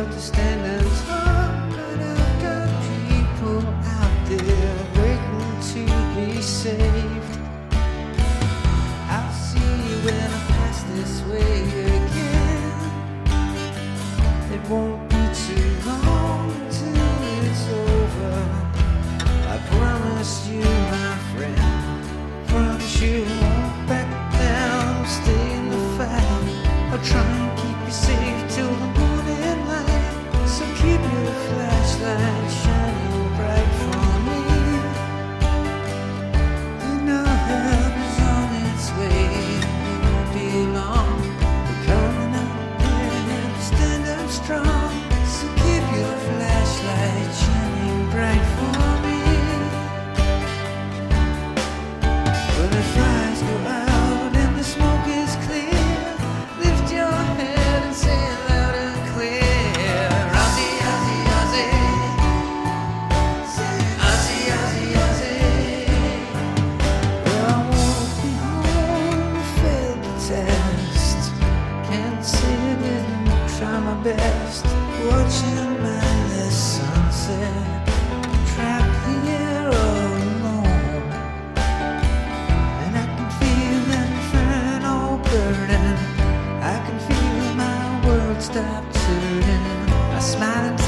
To stand. stop turning. I smile